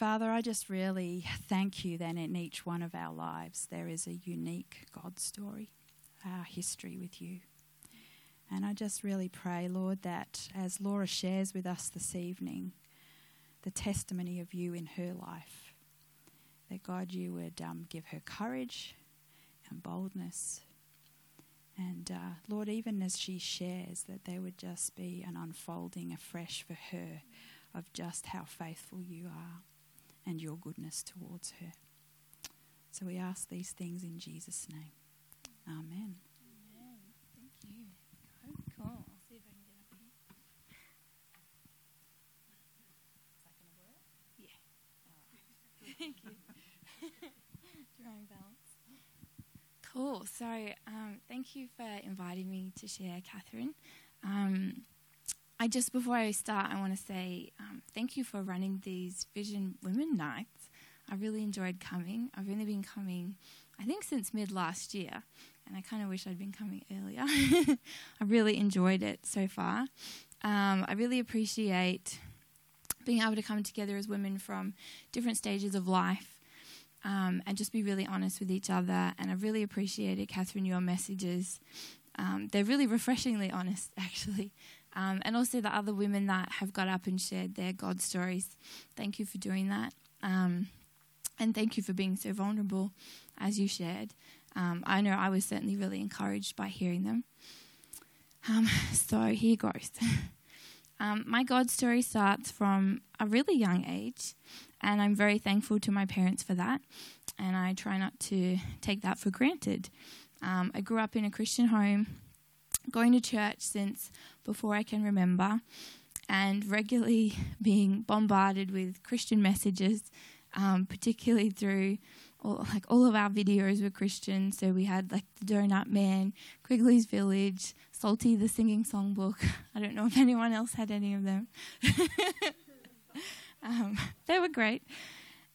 Father, I just really thank you that in each one of our lives there is a unique God story, our history with you. And I just really pray, Lord, that as Laura shares with us this evening the testimony of you in her life, that God, you would um, give her courage and boldness. And uh, Lord, even as she shares, that there would just be an unfolding afresh for her of just how faithful you are and your goodness towards her. So we ask these things in Jesus' name. Amen. Thank you. Cool. I'll see if I can get. Yeah. Thank you. Own balance. Cool. So, um, thank you for inviting me to share, Catherine. Um, I just before I start, I want to say um, thank you for running these Vision Women Nights. I really enjoyed coming. I've only been coming, I think, since mid last year, and I kind of wish I'd been coming earlier. I really enjoyed it so far. Um, I really appreciate being able to come together as women from different stages of life um, and just be really honest with each other. And I really appreciated, Catherine, your messages. Um, they're really refreshingly honest, actually. Um, and also the other women that have got up and shared their God stories. Thank you for doing that. Um, and thank you for being so vulnerable as you shared. Um, I know I was certainly really encouraged by hearing them. Um, so here goes. Um, my God story starts from a really young age, and I'm very thankful to my parents for that. And I try not to take that for granted. Um, I grew up in a Christian home, going to church since before I can remember, and regularly being bombarded with Christian messages, um, particularly through all, like all of our videos were Christian. So we had like the Donut Man, Quigley's Village, Psalty the Singing Songbook. I don't know if anyone else had any of them. um, they were great.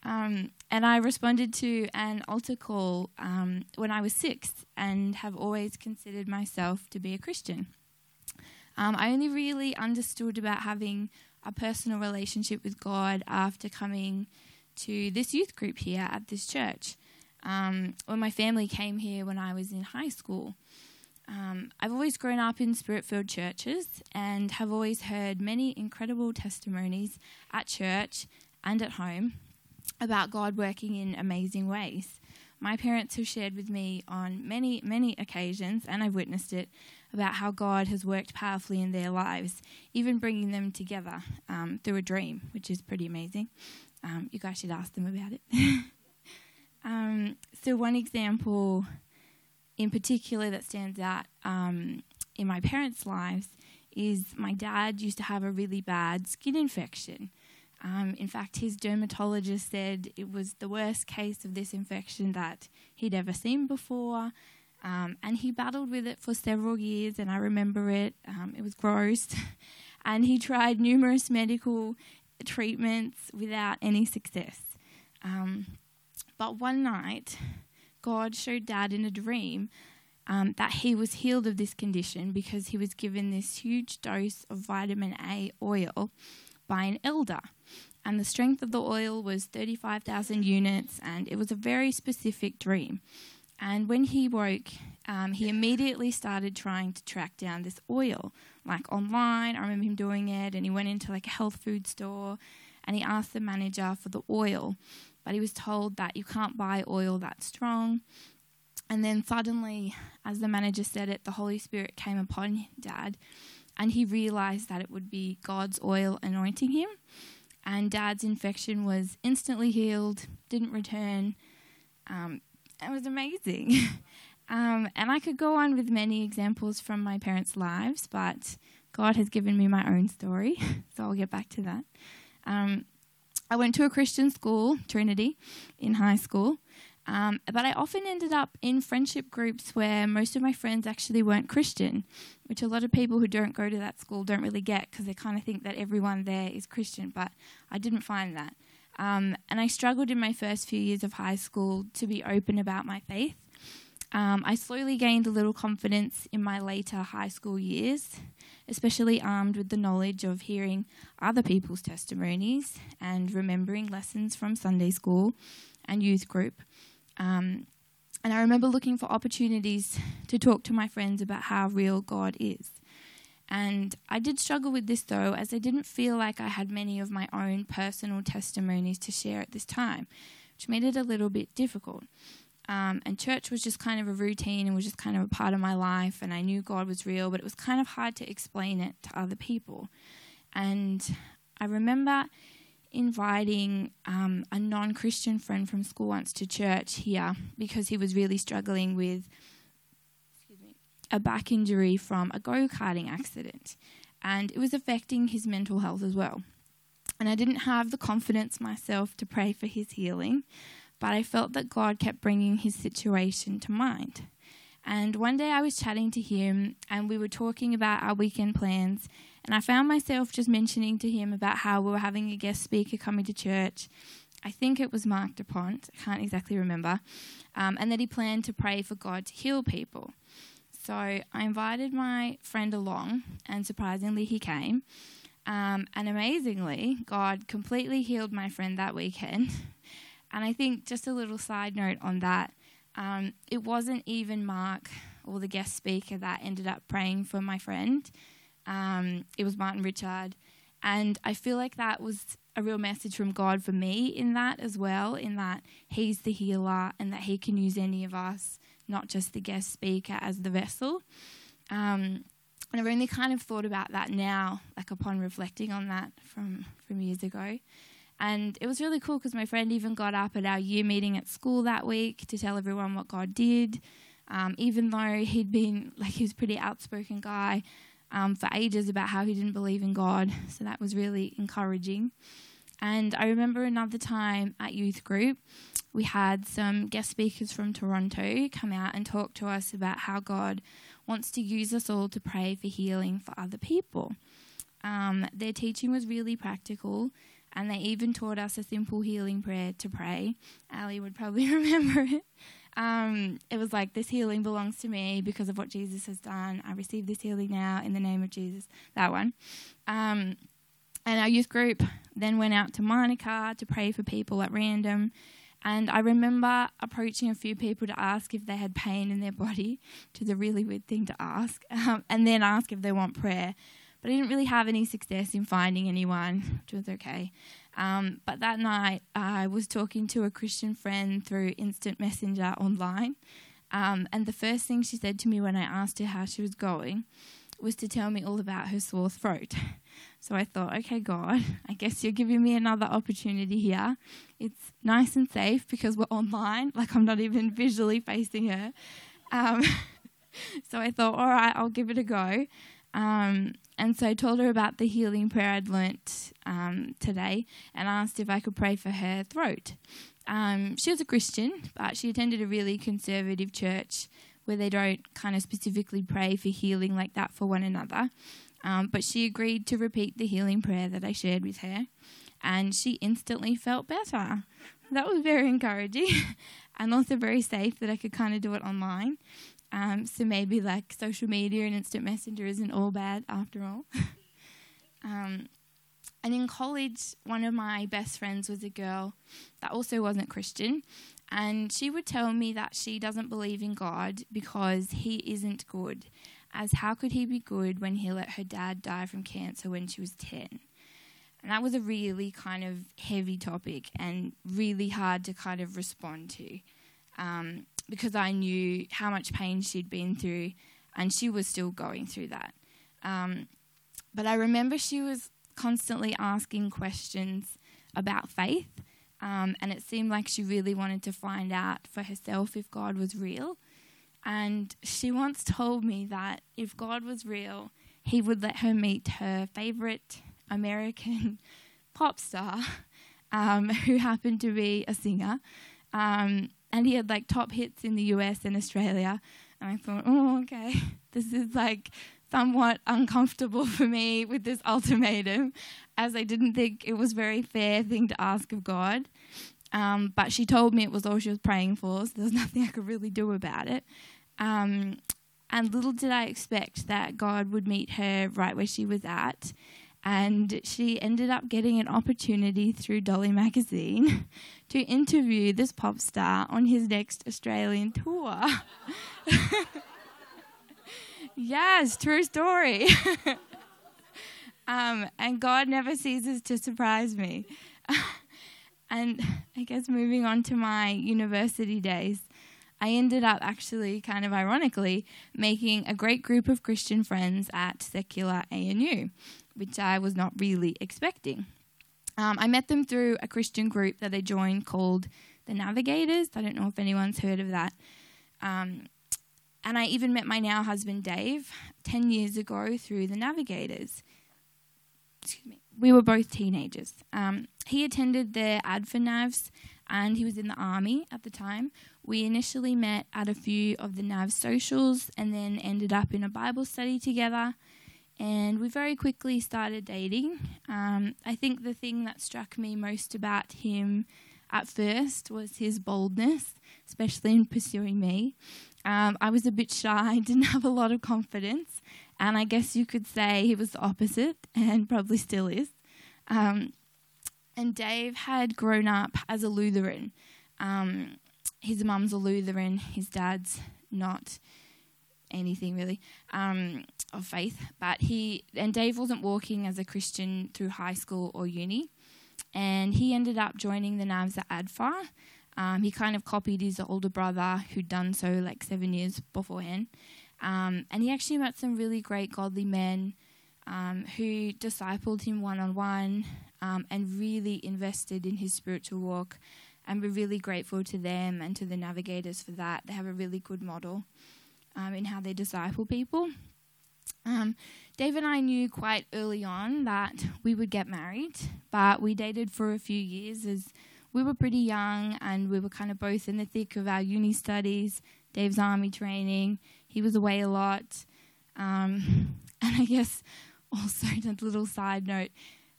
Um, and I responded to an altar call um, when I was six and have always considered myself to be a Christian. Um, I only really understood about having a personal relationship with God after coming to this youth group here at this church. Um, when my family came here when I was in high school. Um, I've always grown up in spirit filled churches and have always heard many incredible testimonies at church and at home about God working in amazing ways. My parents have shared with me on many, many occasions, and I've witnessed it, about how God has worked powerfully in their lives, even bringing them together um, through a dream, which is pretty amazing. Um, you guys should ask them about it. um, so, one example in particular that stands out um, in my parents' lives is my dad used to have a really bad skin infection. Um, in fact, his dermatologist said it was the worst case of this infection that he'd ever seen before. Um, and he battled with it for several years, and I remember it. Um, it was gross. and he tried numerous medical treatments without any success. Um, but one night, God showed Dad in a dream um, that he was healed of this condition because he was given this huge dose of vitamin A oil by an elder. And the strength of the oil was 35,000 units, and it was a very specific dream. And when he woke, um, he immediately started trying to track down this oil, like online. I remember him doing it, and he went into like a health food store and he asked the manager for the oil but he was told that you can't buy oil that strong. And then suddenly, as the manager said it, the Holy Spirit came upon Dad, and he realized that it would be God's oil anointing him. And Dad's infection was instantly healed, didn't return. Um, it was amazing. um, and I could go on with many examples from my parents' lives, but God has given me my own story, so I'll get back to that. Um, I went to a Christian school, Trinity, in high school. Um, but I often ended up in friendship groups where most of my friends actually weren't Christian, which a lot of people who don't go to that school don't really get because they kind of think that everyone there is Christian. But I didn't find that. Um, and I struggled in my first few years of high school to be open about my faith. Um, I slowly gained a little confidence in my later high school years, especially armed with the knowledge of hearing other people's testimonies and remembering lessons from Sunday school and youth group. Um, and I remember looking for opportunities to talk to my friends about how real God is. And I did struggle with this though, as I didn't feel like I had many of my own personal testimonies to share at this time, which made it a little bit difficult. Um, and church was just kind of a routine and was just kind of a part of my life, and I knew God was real, but it was kind of hard to explain it to other people. And I remember inviting um, a non Christian friend from school once to church here because he was really struggling with a back injury from a go karting accident. And it was affecting his mental health as well. And I didn't have the confidence myself to pray for his healing, but I felt that God kept bringing his situation to mind. And one day I was chatting to him and we were talking about our weekend plans. And I found myself just mentioning to him about how we were having a guest speaker coming to church. I think it was Marc Dupont, I can't exactly remember. Um, and that he planned to pray for God to heal people. So I invited my friend along, and surprisingly, he came. Um, and amazingly, God completely healed my friend that weekend. And I think just a little side note on that um, it wasn't even Mark or the guest speaker that ended up praying for my friend. Um, it was Martin Richard. And I feel like that was a real message from God for me in that as well, in that He's the healer and that He can use any of us, not just the guest speaker, as the vessel. Um, and I've only kind of thought about that now, like upon reflecting on that from, from years ago. And it was really cool because my friend even got up at our year meeting at school that week to tell everyone what God did. Um, even though he'd been, like, he was a pretty outspoken guy um, for ages about how he didn't believe in God. So that was really encouraging. And I remember another time at youth group, we had some guest speakers from Toronto come out and talk to us about how God wants to use us all to pray for healing for other people. Um, their teaching was really practical and they even taught us a simple healing prayer to pray. Ali would probably remember it. Um, it was like, This healing belongs to me because of what Jesus has done. I receive this healing now in the name of Jesus. That one. Um, and our youth group then went out to Manuka to pray for people at random. And I remember approaching a few people to ask if they had pain in their body, which is a really weird thing to ask, um, and then ask if they want prayer. But I didn't really have any success in finding anyone, which was okay. Um, but that night, I was talking to a Christian friend through Instant Messenger online. Um, and the first thing she said to me when I asked her how she was going was to tell me all about her sore throat. So I thought, okay, God, I guess you're giving me another opportunity here. It's nice and safe because we're online, like I'm not even visually facing her. Um, so I thought, all right, I'll give it a go. Um, and so I told her about the healing prayer I'd learnt um, today and asked if I could pray for her throat. Um, she was a Christian, but she attended a really conservative church where they don't kind of specifically pray for healing like that for one another. Um, but she agreed to repeat the healing prayer that I shared with her, and she instantly felt better. That was very encouraging and also very safe that I could kind of do it online. Um, so maybe like social media and instant messenger isn't all bad after all. um, and in college, one of my best friends was a girl that also wasn't Christian. And she would tell me that she doesn't believe in God because he isn't good. As how could he be good when he let her dad die from cancer when she was 10? And that was a really kind of heavy topic and really hard to kind of respond to. Um, because I knew how much pain she'd been through, and she was still going through that. Um, but I remember she was constantly asking questions about faith, um, and it seemed like she really wanted to find out for herself if God was real. And she once told me that if God was real, He would let her meet her favorite American pop star, um, who happened to be a singer. Um, and he had like top hits in the US and Australia. And I thought, oh, okay, this is like somewhat uncomfortable for me with this ultimatum, as I didn't think it was a very fair thing to ask of God. Um, but she told me it was all she was praying for, so there was nothing I could really do about it. Um, and little did I expect that God would meet her right where she was at. And she ended up getting an opportunity through Dolly Magazine to interview this pop star on his next Australian tour. yes, true story. um, and God never ceases to surprise me. and I guess moving on to my university days, I ended up actually, kind of ironically, making a great group of Christian friends at secular ANU, which I was not really expecting. Um, I met them through a Christian group that I joined called the Navigators. I don't know if anyone's heard of that. Um, and I even met my now husband Dave 10 years ago through the Navigators. Excuse me. We were both teenagers. Um, he attended the ADFA Navs and he was in the army at the time. We initially met at a few of the NAV socials and then ended up in a Bible study together and we very quickly started dating. Um, I think the thing that struck me most about him at first was his boldness, especially in pursuing me. Um, I was a bit shy, didn't have a lot of confidence, and I guess you could say he was the opposite, and probably still is. Um, and Dave had grown up as a Lutheran. Um, his mum's a Lutheran, his dad's not anything really um, of faith. But he and Dave wasn't walking as a Christian through high school or uni, and he ended up joining the Navs at. Um, he kind of copied his older brother who'd done so like seven years beforehand, um, and he actually met some really great godly men um, who discipled him one on one and really invested in his spiritual walk. And we're really grateful to them and to the navigators for that. They have a really good model um, in how they disciple people. Um, Dave and I knew quite early on that we would get married, but we dated for a few years as we were pretty young and we were kind of both in the thick of our uni studies, Dave's army training. He was away a lot. Um, and I guess also, a little side note,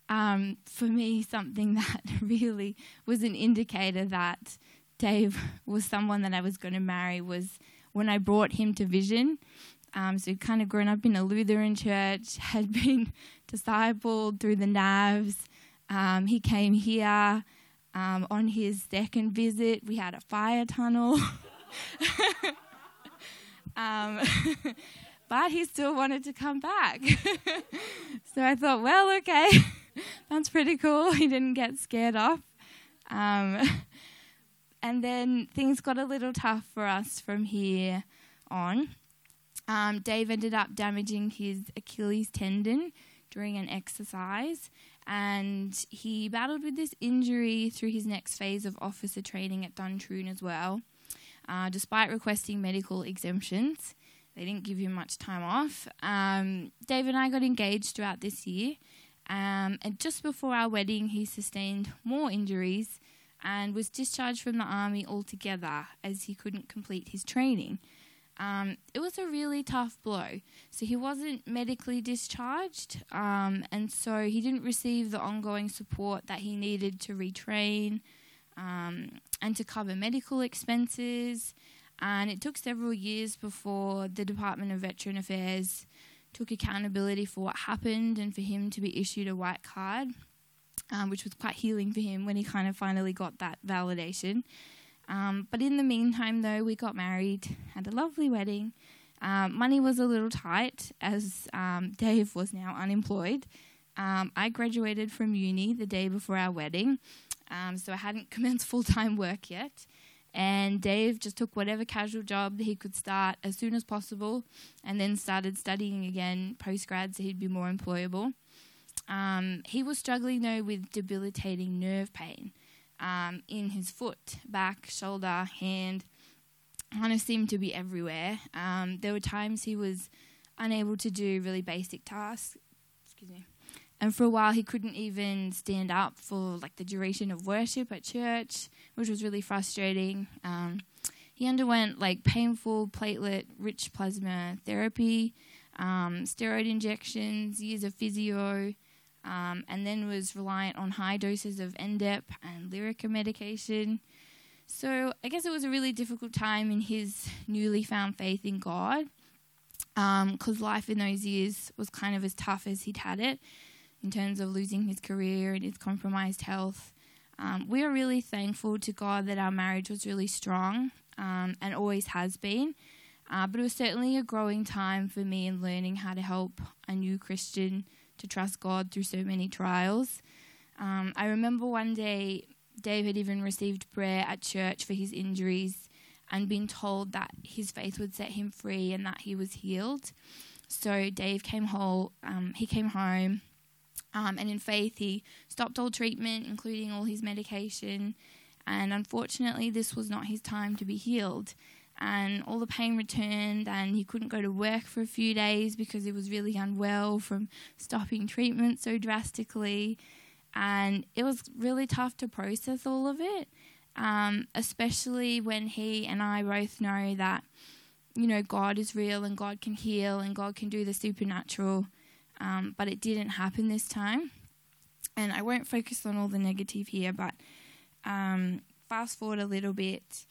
um, for me, something that really was an indicator that Dave was someone that I was going to marry was when I brought him to Vision. Um, so he'd kind of grown up in a Lutheran church, had been discipled through the Navs. Um, he came here um, on his second visit. We had a fire tunnel. Um, but he still wanted to come back. so I thought, well, okay, that's pretty cool. He didn't get scared off. Um, and then things got a little tough for us from here on. Um, Dave ended up damaging his Achilles tendon during an exercise, and he battled with this injury through his next phase of officer training at Duntroon as well. Uh, despite requesting medical exemptions, they didn't give him much time off. Um, Dave and I got engaged throughout this year, um, and just before our wedding, he sustained more injuries and was discharged from the army altogether as he couldn't complete his training. Um, it was a really tough blow. So he wasn't medically discharged, um, and so he didn't receive the ongoing support that he needed to retrain um, and to cover medical expenses. And it took several years before the Department of Veteran Affairs took accountability for what happened and for him to be issued a white card um, which was quite healing for him when he kind of finally got that validation. Um, but in the meantime, though, we got married, had a lovely wedding. Um, money was a little tight as um, Dave was now unemployed. Um, I graduated from uni the day before our wedding, um, so I hadn't commenced full time work yet. And Dave just took whatever casual job he could start as soon as possible and then started studying again post grad so he'd be more employable. Um, he was struggling though with debilitating nerve pain um, in his foot, back, shoulder, hand. Kind of seemed to be everywhere. Um, there were times he was unable to do really basic tasks. Excuse me. And for a while, he couldn't even stand up for like the duration of worship at church, which was really frustrating. Um, he underwent like painful platelet-rich plasma therapy, um, steroid injections, years of physio, um, and then was reliant on high doses of Endep and Lyrica medication. So I guess it was a really difficult time in his newly found faith in God because um, life in those years was kind of as tough as he'd had it in terms of losing his career and his compromised health. Um, we are really thankful to God that our marriage was really strong um, and always has been. Uh, but it was certainly a growing time for me in learning how to help a new Christian to trust God through so many trials. Um, I remember one day Dave had even received prayer at church for his injuries and been told that his faith would set him free and that he was healed. So Dave came home. Um, he came home, um, and in faith, he stopped all treatment, including all his medication. And unfortunately, this was not his time to be healed. And all the pain returned, and he couldn't go to work for a few days because he was really unwell from stopping treatment so drastically. And it was really tough to process all of it um, especially when he and I both know that, you know, God is real and God can heal and God can do the supernatural. Um, but it didn't happen this time. And I won't focus on all the negative here, but um, fast forward a little bit,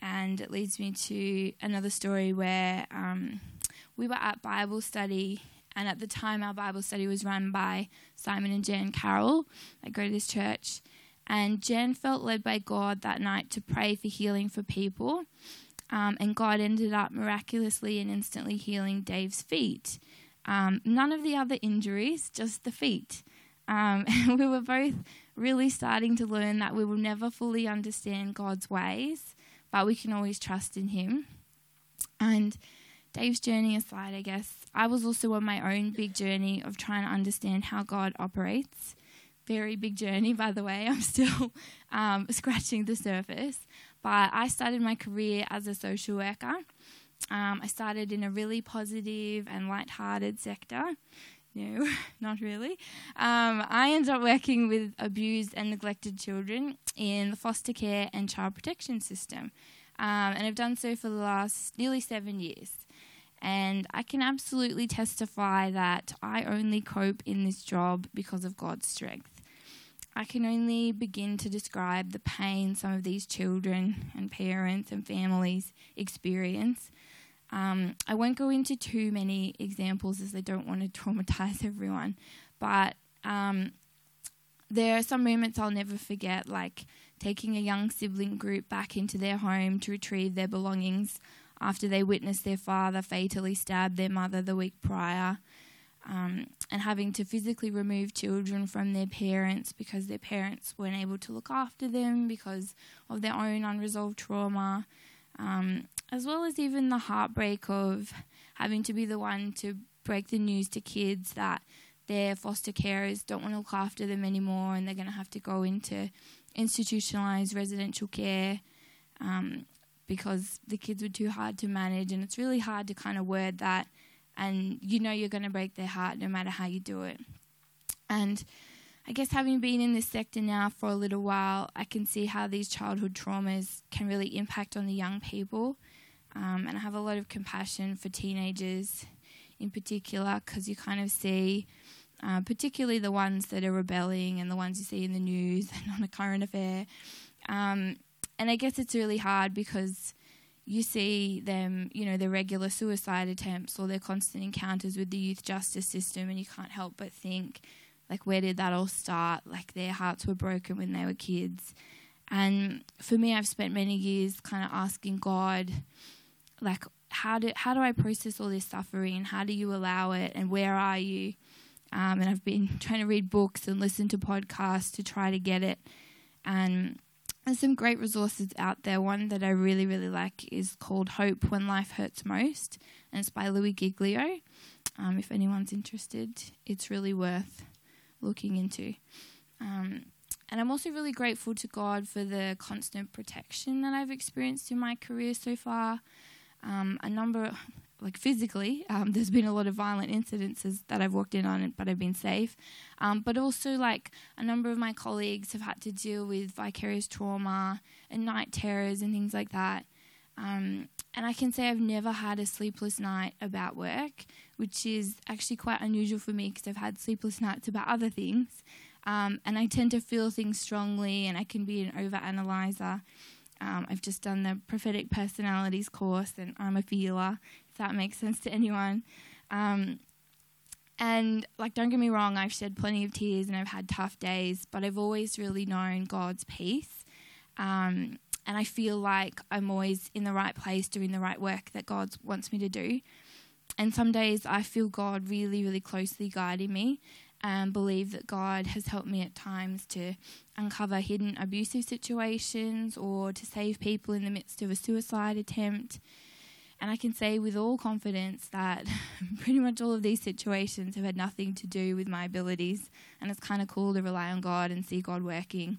and it leads me to another story where um, we were at Bible study and at the time our Bible study was run by Simon and Jan Carroll. I go to this church, and Jen felt led by God that night to pray for healing for people. Um, and God ended up miraculously and instantly healing Dave's feet. Um, none of the other injuries, just the feet. Um, we were both really starting to learn that we will never fully understand God's ways, but we can always trust in Him. And Dave's journey aside, I guess, I was also on my own big journey of trying to understand how God operates very big journey, by the way. I'm still um, scratching the surface. But I started my career as a social worker. Um, I started in a really positive and light-hearted sector. No, not really. Um, I ended up working with abused and neglected children in the foster care and child protection system. Um, and I've done so for the last nearly seven years. And I can absolutely testify that I only cope in this job because of God's strength. I can only begin to describe the pain some of these children and parents and families experience. Um, I won't go into too many examples as I don't want to traumatize everyone, but um, there are some moments I'll never forget, like taking a young sibling group back into their home to retrieve their belongings after they witnessed their father fatally stab their mother the week prior um, and having to physically remove children from their parents because their parents weren't able to look after them because of their own unresolved trauma, um, as well as even the heartbreak of having to be the one to break the news to kids that their foster carers don't want to look after them anymore and they're going to have to go into institutionalized residential care um, because the kids were too hard to manage. And it's really hard to kind of word that and you know you're going to break their heart no matter how you do it. And I guess having been in this sector now for a little while, I can see how these childhood traumas can really impact on the young people. Um, and I have a lot of compassion for teenagers in particular because you kind of see, uh, particularly the ones that are rebelling and the ones you see in the news and on a current affair. Um, and I guess it's really hard because you see them, you know, their regular suicide attempts or their constant encounters with the youth justice system, and you can't help but think, like, where did that all start? Like, their hearts were broken when they were kids. And for me, I've spent many years kind of asking God, like, how do how do I process all this suffering? How do you allow it? And where are you? Um, and I've been trying to read books and listen to podcasts to try to get it. And there's some great resources out there. One that I really, really like is called Hope When Life Hurts Most, and it's by Louie Giglio. Um, if anyone's interested, it's really worth looking into. Um, and I'm also really grateful to God for the constant protection that I've experienced in my career so far. Um, a number, like physically. Um, there's been a lot of violent incidences that I've walked in on, but I've been safe. Um, but also, like a number of my colleagues have had to deal with vicarious trauma and night terrors and things like that. Um, and I can say I've never had a sleepless night about work, which is actually quite unusual for me because I've had sleepless nights about other things. Um, and I tend to feel things strongly, and I can be an over analyzer. Um, I've just done the prophetic personalities course, and I'm a feeler, if that makes sense to anyone. Um, and, like, don't get me wrong, I've shed plenty of tears and I've had tough days, but I've always really known God's peace. Um, and I feel like I'm always in the right place doing the right work that God wants me to do. And some days I feel God really, really closely guiding me and believe that God has helped me at times to uncover hidden abusive situations or to save people in the midst of a suicide attempt. And I can say with all confidence that pretty much all of these situations have had nothing to do with my abilities. And it's kind of cool to rely on God and see God working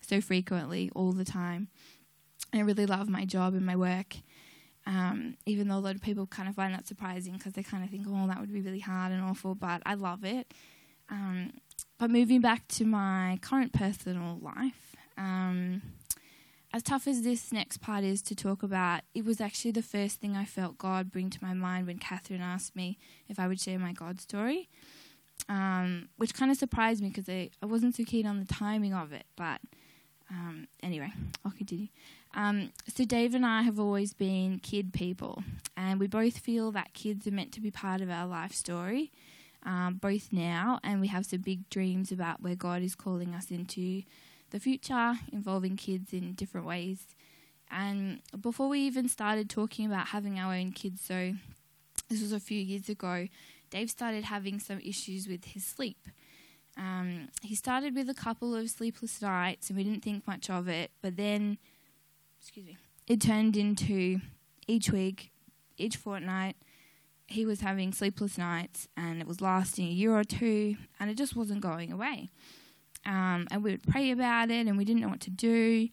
so frequently all the time. I really love my job and my work, um, even though a lot of people kind of find that surprising because they kind of think, oh, that would be really hard and awful, but I love it. Um, but moving back to my current personal life, um, as tough as this next part is to talk about, it was actually the first thing I felt God bring to my mind when Catherine asked me if I would share my God story, um, which kind of surprised me because I, I wasn't so keen on the timing of it. But um, anyway, I'll continue. Um, so, Dave and I have always been kid people, and we both feel that kids are meant to be part of our life story, um, both now, and we have some big dreams about where God is calling us into the future, involving kids in different ways. And before we even started talking about having our own kids, so this was a few years ago, Dave started having some issues with his sleep. Um, he started with a couple of sleepless nights, and we didn't think much of it, but then excuse me, it turned into each week, each fortnight, he was having sleepless nights and it was lasting a year or two and it just wasn't going away. Um, and we would pray about it and we didn't know what to do.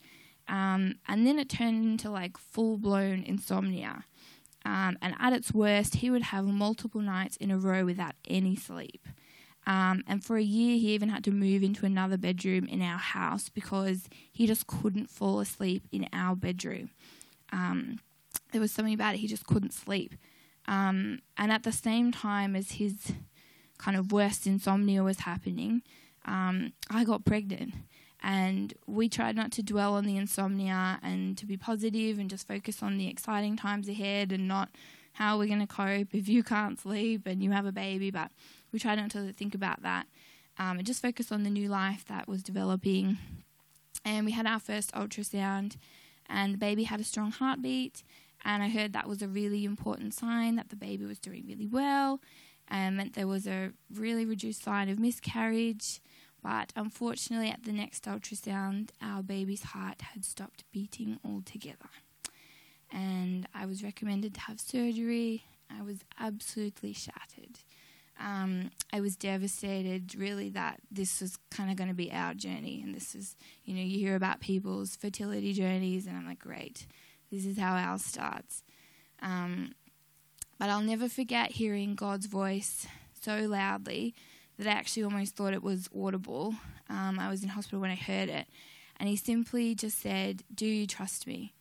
Um, and then it turned into like full blown insomnia. Um, and at its worst, he would have multiple nights in a row without any sleep. Um, and for a year, he even had to move into another bedroom in our house because he just couldn't fall asleep in our bedroom. Um, there was something about it, he just couldn't sleep. Um, and at the same time as his kind of worst insomnia was happening, um, I got pregnant. And we tried not to dwell on the insomnia and to be positive and just focus on the exciting times ahead and not how we're going to cope if you can't sleep and you have a baby. But we tried not to think about that um, and just focus on the new life that was developing. And we had our first ultrasound, and the baby had a strong heartbeat. And I heard that was a really important sign that the baby was doing really well, and meant there was a really reduced sign of miscarriage. But unfortunately, at the next ultrasound, our baby's heart had stopped beating altogether. And I was recommended to have surgery. I was absolutely shattered um, I was devastated, really, that this was kind of going to be our journey. And this is, you know, you hear about people's fertility journeys, and I'm like, great, this is how ours starts. Um, but I'll never forget hearing God's voice so loudly that I actually almost thought it was audible. Um, I was in hospital when I heard it. And he simply just said, Do you trust me?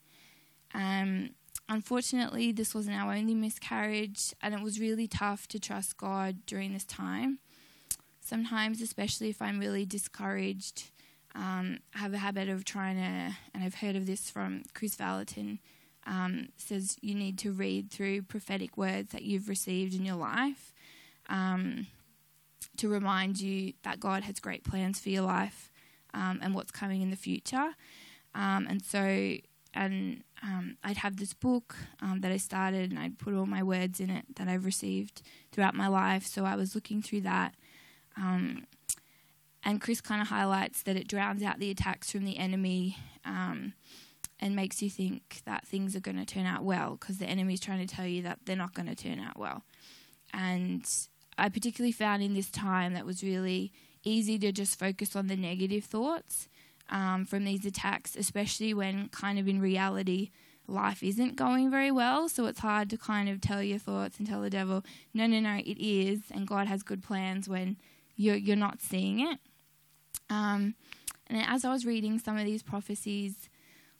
Um, Unfortunately, this wasn't our only miscarriage, and it was really tough to trust God during this time. Sometimes, especially if I'm really discouraged, um, I have a habit of trying to, and I've heard of this from Kris Vallotton, um, says you need to read through prophetic words that you've received in your life um, to remind you that God has great plans for your life um, and what's coming in the future. Um, and so, and um, I'd have this book that I started and I'd put all my words in it that I've received throughout my life. So I was looking through that. Um, and Kris kind of highlights that it drowns out the attacks from the enemy um, and makes you think that things are going to turn out well because the enemy's trying to tell you that they're not going to turn out well. And I particularly found in this time that was really easy to just focus on the negative thoughts um, from these attacks, especially when kind of in reality life isn't going very well. So it's hard to kind of tell your thoughts and tell the devil, no, no, no, it is, and God has good plans when you're you're not seeing it. Um, and as I was reading some of these prophecies,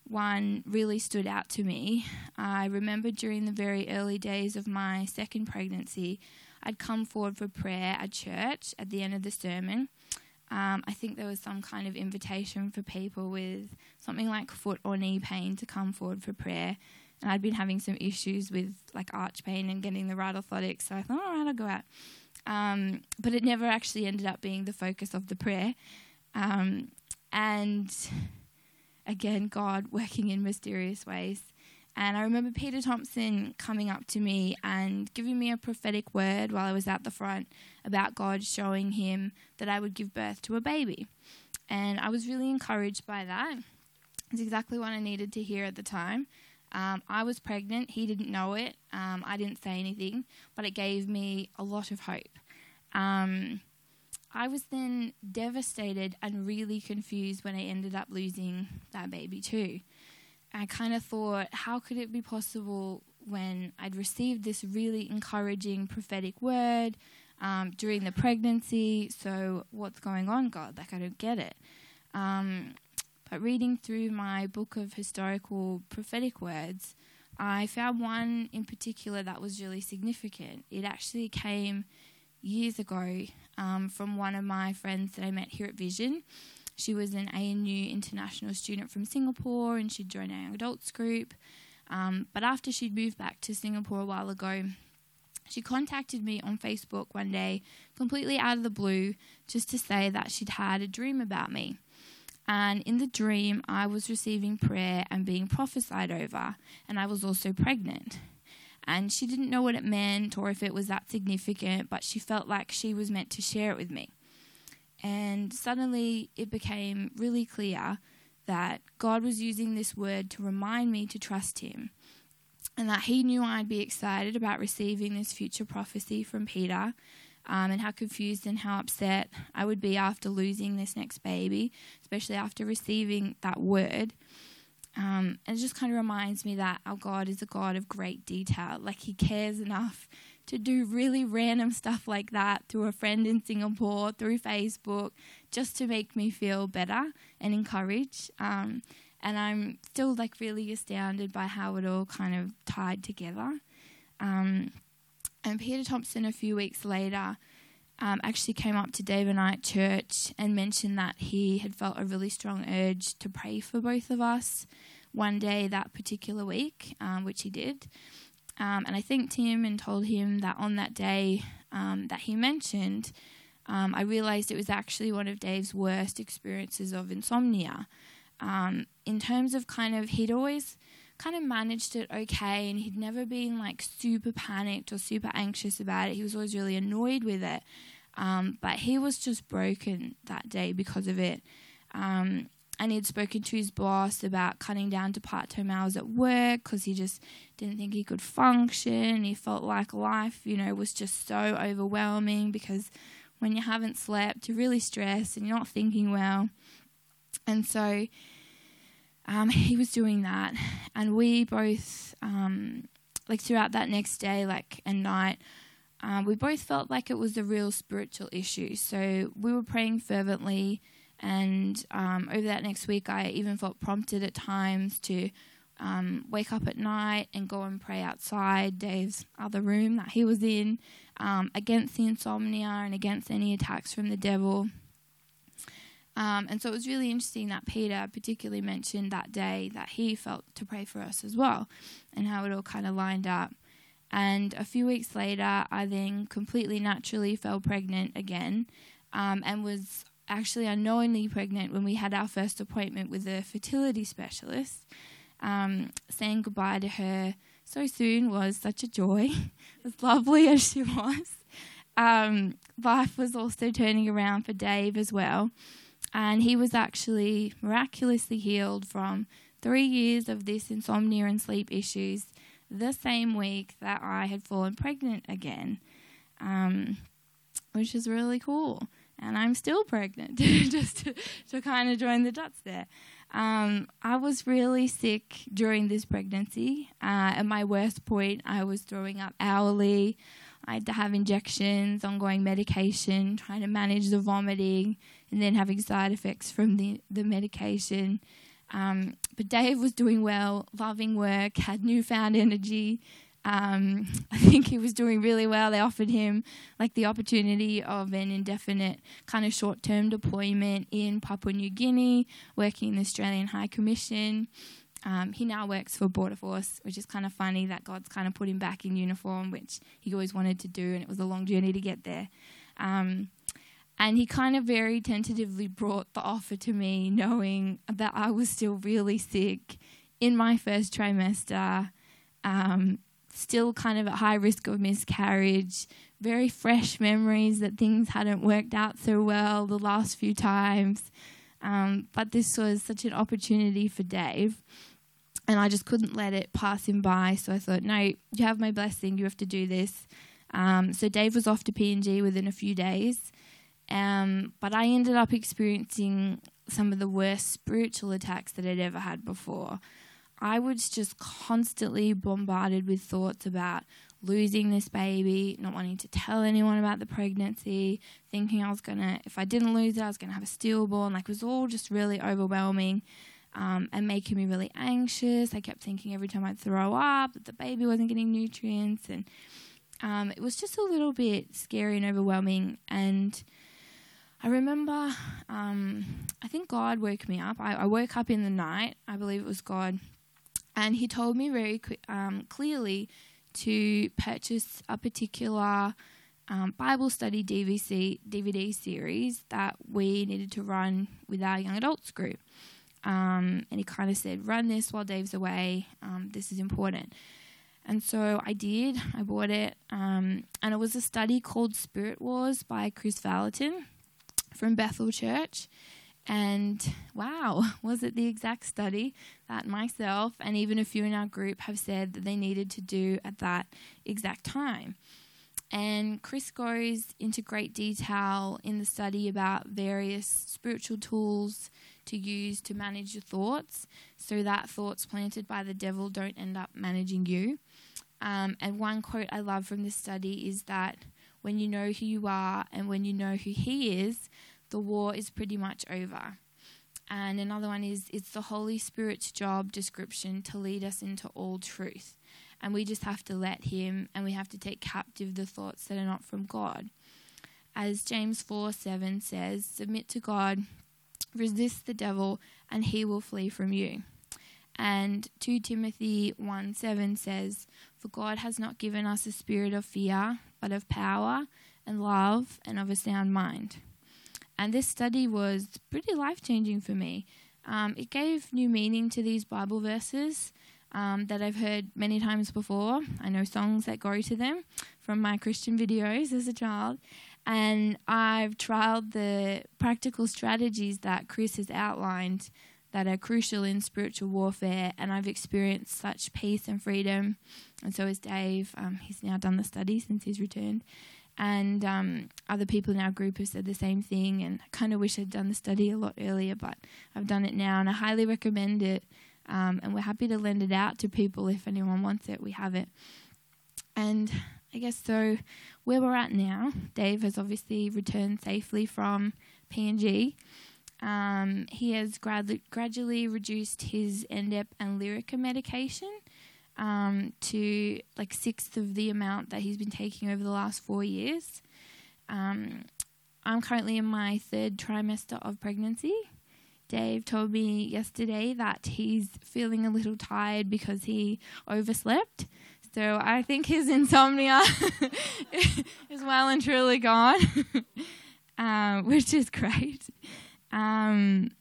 one really stood out to me. I remember during the very early days of my second pregnancy, I'd come forward for prayer at church at the end of the sermon um, I think there was some kind of invitation for people with something like foot or knee pain to come forward for prayer. And I'd been having some issues with like arch pain and getting the right orthotics, so I thought, all right, I'll go out. Um, but it never actually ended up being the focus of the prayer. Um, and again, God working in mysterious ways. And I remember Peter Thompson coming up to me and giving me a prophetic word while I was at the front about God showing him that I would give birth to a baby. And I was really encouraged by that. It's exactly what I needed to hear at the time. Um, I was pregnant. He didn't know it. Um, I didn't say anything, but it gave me a lot of hope. Um, I was then devastated and really confused when I ended up losing that baby too. I kind of thought, how could it be possible when I'd received this really encouraging prophetic word um, during the pregnancy? So, what's going on, God? Like, I don't get it. Um, but reading through my book of historical prophetic words, I found one in particular that was really significant. It actually came years ago um, from one of my friends that I met here at Vision. She was an ANU international student from Singapore and she'd joined our adults group. Um, but after she'd moved back to Singapore a while ago, she contacted me on Facebook one day, completely out of the blue, just to say that she'd had a dream about me. And in the dream, I was receiving prayer and being prophesied over, and I was also pregnant. And she didn't know what it meant or if it was that significant, but she felt like she was meant to share it with me. And suddenly it became really clear that God was using this word to remind me to trust Him and that He knew I'd be excited about receiving this future prophecy from Peter. Um, and how confused and how upset I would be after losing this next baby, especially after receiving that word. Um, and it just kind of reminds me that our God is a God of great detail. Like, He cares enough to do really random stuff like that through a friend in Singapore, through Facebook, just to make me feel better and encouraged. Um, and I'm still like really astounded by how it all kind of tied together. Um, and Peter Thompson, a few weeks later, um, actually came up to Dave and I at church and mentioned that he had felt a really strong urge to pray for both of us one day that particular week, um, which he did. Um, and I thanked him and told him that on that day um, that he mentioned, um, I realized it was actually one of Dave's worst experiences of insomnia. Um, in terms of kind of, he'd always kind of managed it okay and he'd never been like super panicked or super anxious about it. He was always really annoyed with it. Um, but he was just broken that day because of it. Um, and he'd spoken to his boss about cutting down to part time hours at work because he just didn't think he could function. He felt like life, you know, was just so overwhelming because when you haven't slept, you're really stressed and you're not thinking well. And so um, he was doing that. And we both, um, like throughout that next day, like and night, um, we both felt like it was a real spiritual issue. So we were praying fervently and um, over that next week, I even felt prompted at times to um, wake up at night and go and pray outside Dave's other room that he was in um, against the insomnia and against any attacks from the devil. Um, and so it was really interesting that Peter particularly mentioned that day that he felt to pray for us as well and how it all kind of lined up. And a few weeks later, I then completely naturally fell pregnant again um, and was actually unknowingly pregnant when we had our first appointment with a fertility specialist. Um, saying goodbye to her so soon was such a joy, as lovely as she was. Um, life was also turning around for Dave as well, and he was actually miraculously healed from three years of this insomnia and sleep issues the same week that I had fallen pregnant again, um, which is really cool and I'm still pregnant, just to, to kind of join the dots there. Um, I was really sick during this pregnancy. Uh, at my worst point, I was throwing up hourly. I had to have injections, ongoing medication, trying to manage the vomiting, and then having side effects from the, the medication. Um, but Dave was doing well, loving work, had newfound energy, Um, I think he was doing really well. They offered him like the opportunity of an indefinite kind of short term deployment in Papua New Guinea, working in the Australian High Commission. Um, he now works for Border Force, which is kind of funny that God's kind of put him back in uniform, which he always wanted to do, and it was a long journey to get there. Um, and he kind of very tentatively brought the offer to me, knowing that I was still really sick in my first trimester, um, still kind of at high risk of miscarriage, very fresh memories that things hadn't worked out so well the last few times. Um, but this was such an opportunity for Dave. And I just couldn't let it pass him by. So I thought, no, you have my blessing. You have to do this. Um, so Dave was off to PNG within a few days. Um, but I ended up experiencing some of the worst spiritual attacks that I'd ever had before. I was just constantly bombarded with thoughts about losing this baby, not wanting to tell anyone about the pregnancy, thinking I was gonna, if I didn't lose it, I was gonna have a stillborn. Like it was all just really overwhelming um, and making me really anxious. I kept thinking every time I'd throw up that the baby wasn't getting nutrients, and um, it was just a little bit scary and overwhelming. And I remember, um, I think God woke me up. I, I, woke up in the night. I believe it was God, and He told me very um, clearly to purchase a particular um, Bible study DVC, DVD series that we needed to run with our young adults group. Um, and he kind of said, "Run this while Dave's away. Um, this is important." And so I did. I bought it, um, and it was a study called Spirit Wars by Kris Vallotton from Bethel Church. And wow, was it the exact study that myself and even a few in our group have said that they needed to do at that exact time? And Kris goes into great detail in the study about various spiritual tools to use to manage your thoughts so that thoughts planted by the devil don't end up managing you. Um, and one quote I love from this study is that when you know who you are and when you know who he is, the war is pretty much over. And another one is it's the Holy Spirit's job description to lead us into all truth. And we just have to let Him and we have to take captive the thoughts that are not from God. As James 4 7 says, submit to God, resist the devil, and he will flee from you. And 2 Timothy 1 7 says, For God has not given us a spirit of fear, but of power and love and of a sound mind. And this study was pretty life changing for me. Um, it gave new meaning to these Bible verses um, that I've heard many times before. I know songs that go to them from my Christian videos as a child. And I've trialed the practical strategies that Kris has outlined that are crucial in spiritual warfare, and I've experienced such peace and freedom. And so has Dave. Um, he's now done the study since he's returned. And um, other people in our group have said the same thing. And I kind of wish I'd done the study a lot earlier, but I've done it now, and I highly recommend it. Um, and we're happy to lend it out to people if anyone wants it. We have it. And I guess so. Where we're at now, Dave has obviously returned safely from PNG. Um, he has grad- gradually reduced his Endep and Lyrica medication um, to like sixth of the amount that he's been taking over the last four years. Um, I'm currently in my third trimester of pregnancy. Dave told me yesterday that he's feeling a little tired because he overslept. So I think his insomnia is well and truly gone, um, which is great. Um,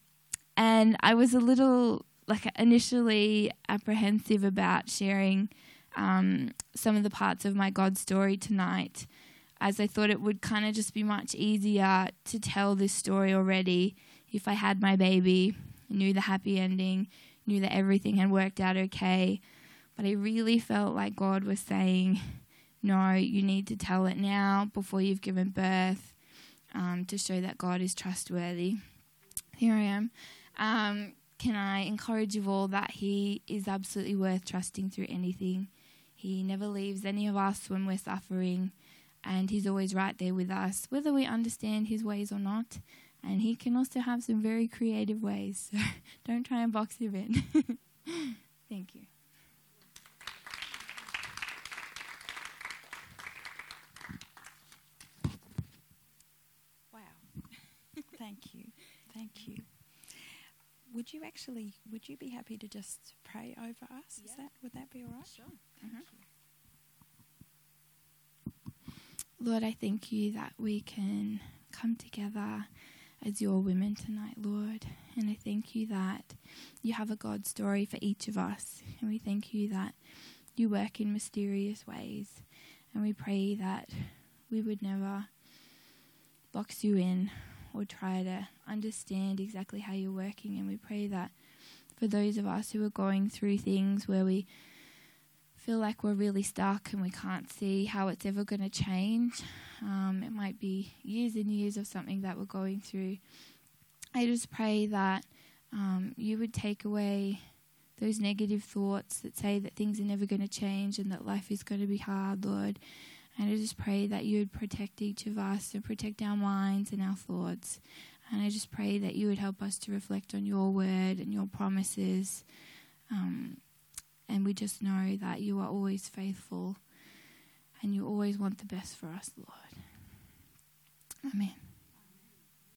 and I was a little like initially apprehensive about sharing um, some of the parts of my God story tonight, as I thought it would kind of just be much easier to tell this story already if I had my baby, knew the happy ending, knew that everything had worked out okay. But I really felt like God was saying, no, you need to tell it now before you've given birth um, to show that God is trustworthy. Here I am. Um, can I encourage you all that He is absolutely worth trusting through anything. He never leaves any of us when we're suffering, and He's always right there with us, whether we understand His ways or not. And He can also have some very creative ways, so don't try and box Him in. Thank you. Would you actually would you be happy to just pray over us? Is that would that be all right? Sure. Mm-hmm. Lord, I thank you that we can come together as your women tonight, Lord. And I thank you that you have a God story for each of us. And we thank you that you work in mysterious ways. And we pray that we would never box you in or try to understand exactly how you're working. And we pray that for those of us who are going through things where we feel like we're really stuck and we can't see how it's ever going to change. Um, it might be years and years of something that we're going through. I just pray that um, you would take away those negative thoughts that say that things are never going to change and that life is going to be hard, Lord. And I just pray that you would protect each of us and protect our minds and our thoughts. And I just pray that you would help us to reflect on your word and your promises. Um, and we just know that you are always faithful and you always want the best for us, Lord. Amen.